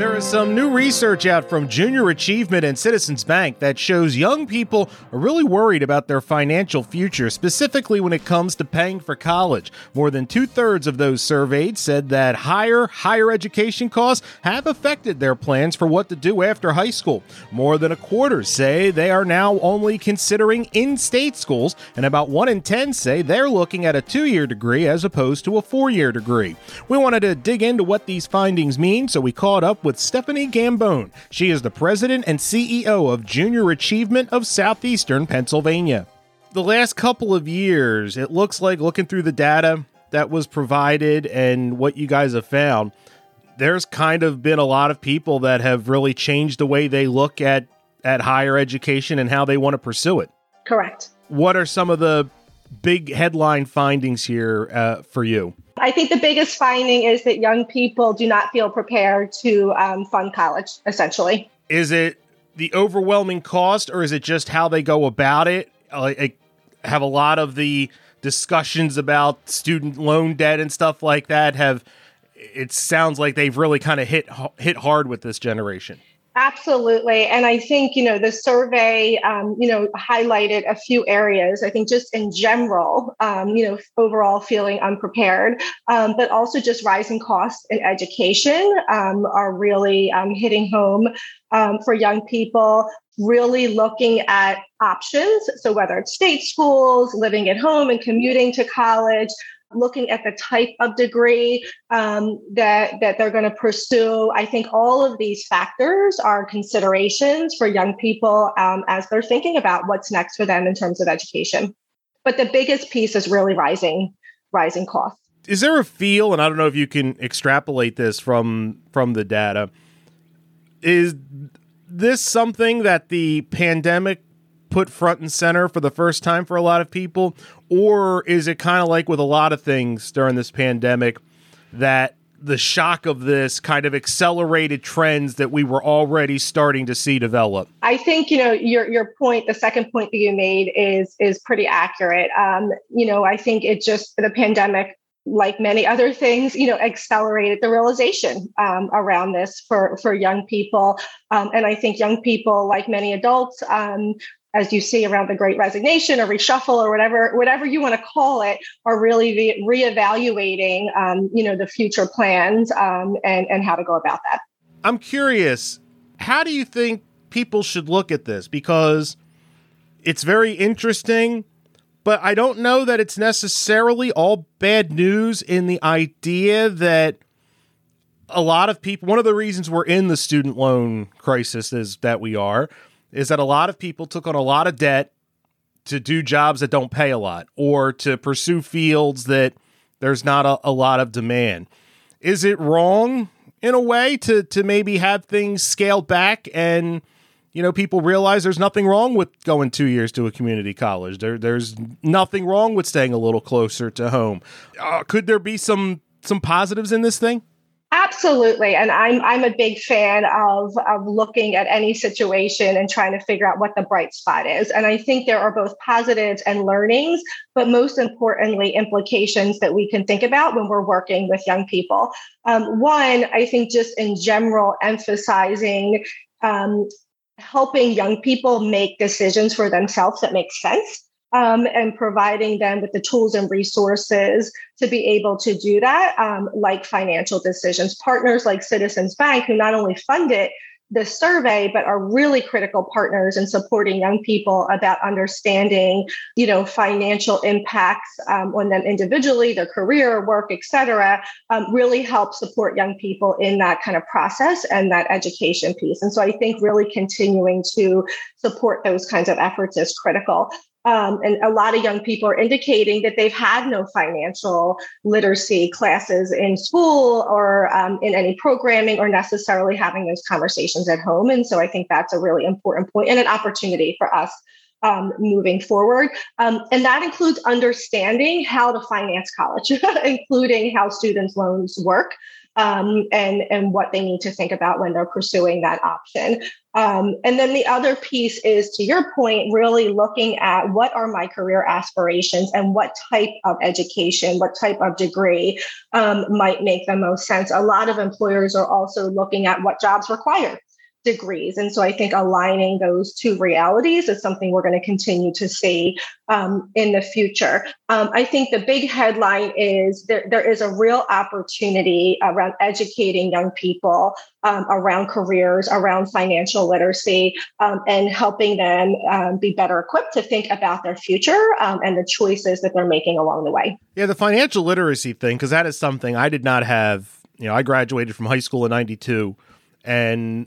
There is some new research out from Junior Achievement and Citizens Bank that shows young people are really worried about their financial future, specifically when it comes to paying for college. More than two thirds of those surveyed said that higher higher education costs have affected their plans for what to do after high school. More than a quarter say they are now only considering in state schools, and about one in 10 say they're looking at a two year degree as opposed to a four year degree. We wanted to dig into what these findings mean, so we caught up with with Stephanie Gambone. She is the president and CEO of Junior Achievement of Southeastern Pennsylvania. The last couple of years, it looks like looking through the data that was provided and what you guys have found, there's kind of been a lot of people that have really changed the way they look at at higher education and how they want to pursue it. Correct. What are some of the big headline findings here uh, for you? I think the biggest finding is that young people do not feel prepared to um, fund college, essentially. Is it the overwhelming cost or is it just how they go about it? Uh, I have a lot of the discussions about student loan debt and stuff like that have it sounds like they've really kind of hit hit hard with this generation. Absolutely. And I think, you know, the survey, um, you know, highlighted a few areas. I think just in general, um, you know, overall feeling unprepared, um, but also just rising costs in education um, are really um, hitting home um, for young people, really looking at options. So whether it's state schools, living at home and commuting to college, looking at the type of degree um, that that they're going to pursue. I think all of these factors are considerations for young people um, as they're thinking about what's next for them in terms of education. But the biggest piece is really rising rising costs. Is there a feel, and I don't know if you can extrapolate this from from the data, is this something that the pandemic put front and center for the first time for a lot of people? Or is it kind of like with a lot of things during this pandemic that the shock of this kind of accelerated trends that we were already starting to see develop. I think you know your your point, the second point that you made is is pretty accurate. Um, you know, I think it just the pandemic, like many other things, you know, accelerated the realization um, around this for for young people, um, and I think young people, like many adults, um, as you see around the great resignation or reshuffle or whatever whatever you want to call it are really re- reevaluating um, you know the future plans um, and and how to go about that. I'm curious how do you think people should look at this? Because it's very interesting but i don't know that it's necessarily all bad news in the idea that a lot of people one of the reasons we're in the student loan crisis is that we are is that a lot of people took on a lot of debt to do jobs that don't pay a lot or to pursue fields that there's not a, a lot of demand. Is it wrong in a way to to maybe have things scaled back and you know people realize there's nothing wrong with going 2 years to a community college. There there's nothing wrong with staying a little closer to home. Uh, could there be some some positives in this thing? Absolutely. And I'm I'm a big fan of of looking at any situation and trying to figure out what the bright spot is. And I think there are both positives and learnings, but most importantly, implications that we can think about when we're working with young people. Um, one, I think just in general, emphasizing um, helping young people make decisions for themselves that make sense um, and providing them with the tools and resources to be able to do that, um, like financial decisions. Partners like Citizens Bank, who not only fund it, the survey, but are really critical partners in supporting young people about understanding, you know, financial impacts um, on them individually, their career, work, et cetera, um, really help support young people in that kind of process and that education piece. And so I think really continuing to support those kinds of efforts is critical. Um, and a lot of young people are indicating that they've had no financial literacy classes in school or um, in any programming or necessarily having those conversations at home. And so I think that's a really important point and an opportunity for us um, moving forward. Um, and that includes understanding how to finance college, including how students' loans work um, and and what they need to think about when they're pursuing that option. Um, and then the other piece is, to your point, really looking at what are my career aspirations and what type of education, what type of degree um, might make the most sense. A lot of employers are also looking at what jobs require degrees. And so I think aligning those two realities is something we're going to continue to see um, in the future. Um, I think the big headline is there, there is a real opportunity around educating young people um, around careers, around financial literacy, um, and helping them um, be better equipped to think about their future um, and the choices that they're making along the way. Yeah, the financial literacy thing, because that is something I did not have. You know, I graduated from high school in 92 and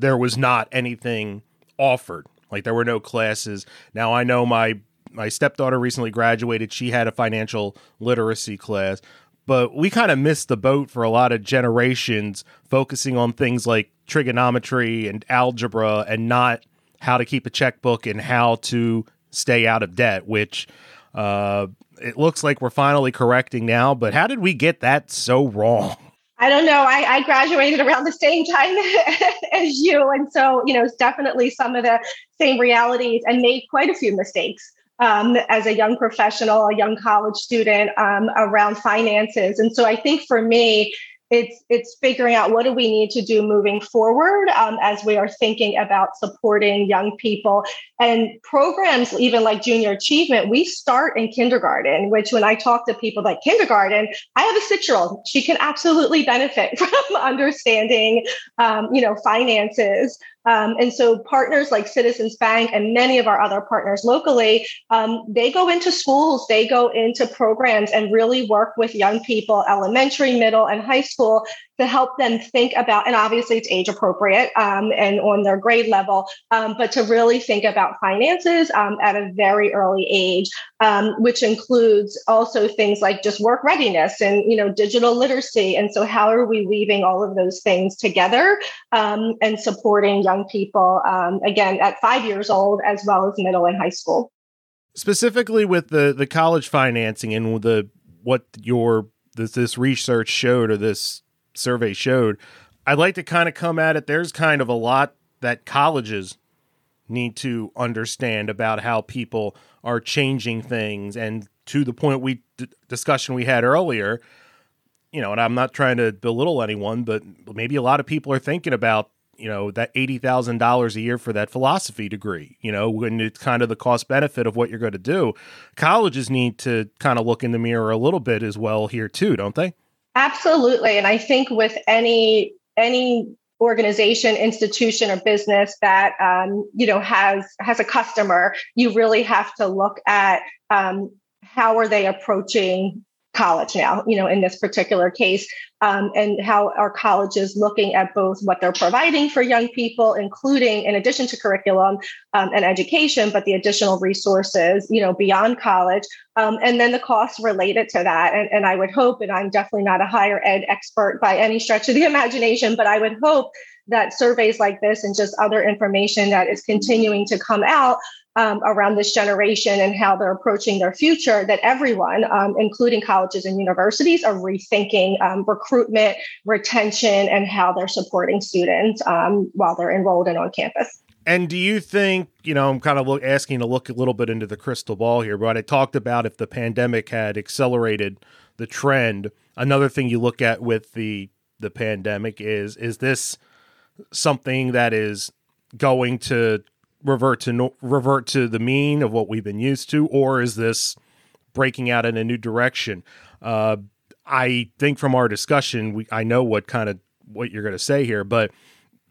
there was not anything offered. Like there were no classes. Now I know my my stepdaughter recently graduated. She had a financial literacy class, but we kind of missed the boat for a lot of generations focusing on things like trigonometry and algebra and not how to keep a checkbook and how to stay out of debt, which uh, it looks like we're finally correcting now. But how did we get that so wrong? I don't know. I, I, graduated around the same time as you. And so, you know, it's definitely some of the same realities and made quite a few mistakes um, as a young professional, a young college student um, around finances. And so I think for me, it's it's figuring out what do we need to do moving forward um, as we are thinking about supporting young people. And programs even like junior achievement we start in kindergarten which when i talk to people like kindergarten i have a six year old she can absolutely benefit from understanding um, you know finances um, and so partners like Citizens Bank and many of our other partners locally, um, they go into schools, they go into programs and really work with young people, elementary, middle, and high school to help them think about, and obviously it's age appropriate um, and on their grade level, um, but to really think about finances um, at a very early age, um, which includes also things like just work readiness and you know digital literacy. And so, how are we weaving all of those things together um, and supporting young people um, again at five years old as well as middle and high school? Specifically with the the college financing and the what your this, this research showed or this survey showed. I'd like to kind of come at it. There's kind of a lot that colleges need to understand about how people are changing things and to the point we d- discussion we had earlier you know and i'm not trying to belittle anyone but maybe a lot of people are thinking about you know that $80,000 a year for that philosophy degree you know when it's kind of the cost benefit of what you're going to do colleges need to kind of look in the mirror a little bit as well here too don't they Absolutely. And I think with any any organization institution or business that um, you know has has a customer you really have to look at um, how are they approaching college now, you know, in this particular case, um, and how our colleges looking at both what they're providing for young people, including in addition to curriculum um, and education, but the additional resources, you know, beyond college, um, and then the costs related to that. And, and I would hope, and I'm definitely not a higher ed expert by any stretch of the imagination, but I would hope that surveys like this and just other information that is continuing to come out um, around this generation and how they're approaching their future, that everyone, um, including colleges and universities, are rethinking um, recruitment, retention, and how they're supporting students um, while they're enrolled and on campus. And do you think, you know, I'm kind of look, asking to look a little bit into the crystal ball here, but I talked about if the pandemic had accelerated the trend. Another thing you look at with the the pandemic is is this something that is going to revert to no, revert to the mean of what we've been used to, or is this breaking out in a new direction? Uh, I think from our discussion, we I know what kind of what you're going to say here, but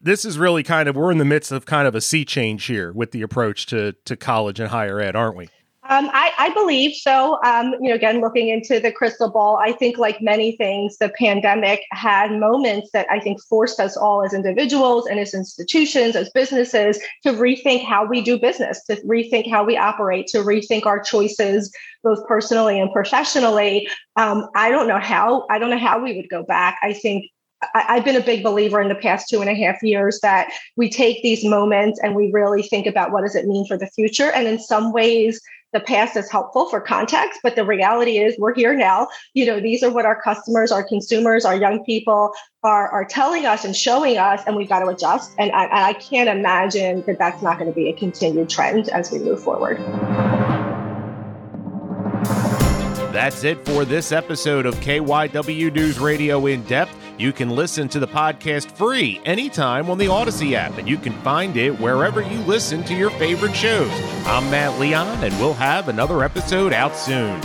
this is really kind of we're in the midst of kind of a sea change here with the approach to to college and higher ed, aren't we? Um, I, I, believe so. Um, you know, again, looking into the crystal ball, I think, like many things, the pandemic had moments that I think forced us all as individuals and as institutions, as businesses, to rethink how we do business, to rethink how we operate, to rethink our choices, both personally and professionally. Um, I don't know how. I don't know how we would go back. I think I, have been a big believer in the past two and a half years that we take these moments and we really think about what does it mean for the future. And in some ways, the past is helpful for context, but the reality is we're here now. You know, these are what our customers, our consumers, our young people are, are telling us and showing us, and we've got to adjust. And I, I can't imagine that that's not going to be a continued trend as we move forward. That's it for this episode of KYW News Radio In Depth. You can listen to the podcast free anytime on the Audacy app, and you can find it wherever you listen to your favorite shows. I'm Matt Leon, and we'll have another episode out soon.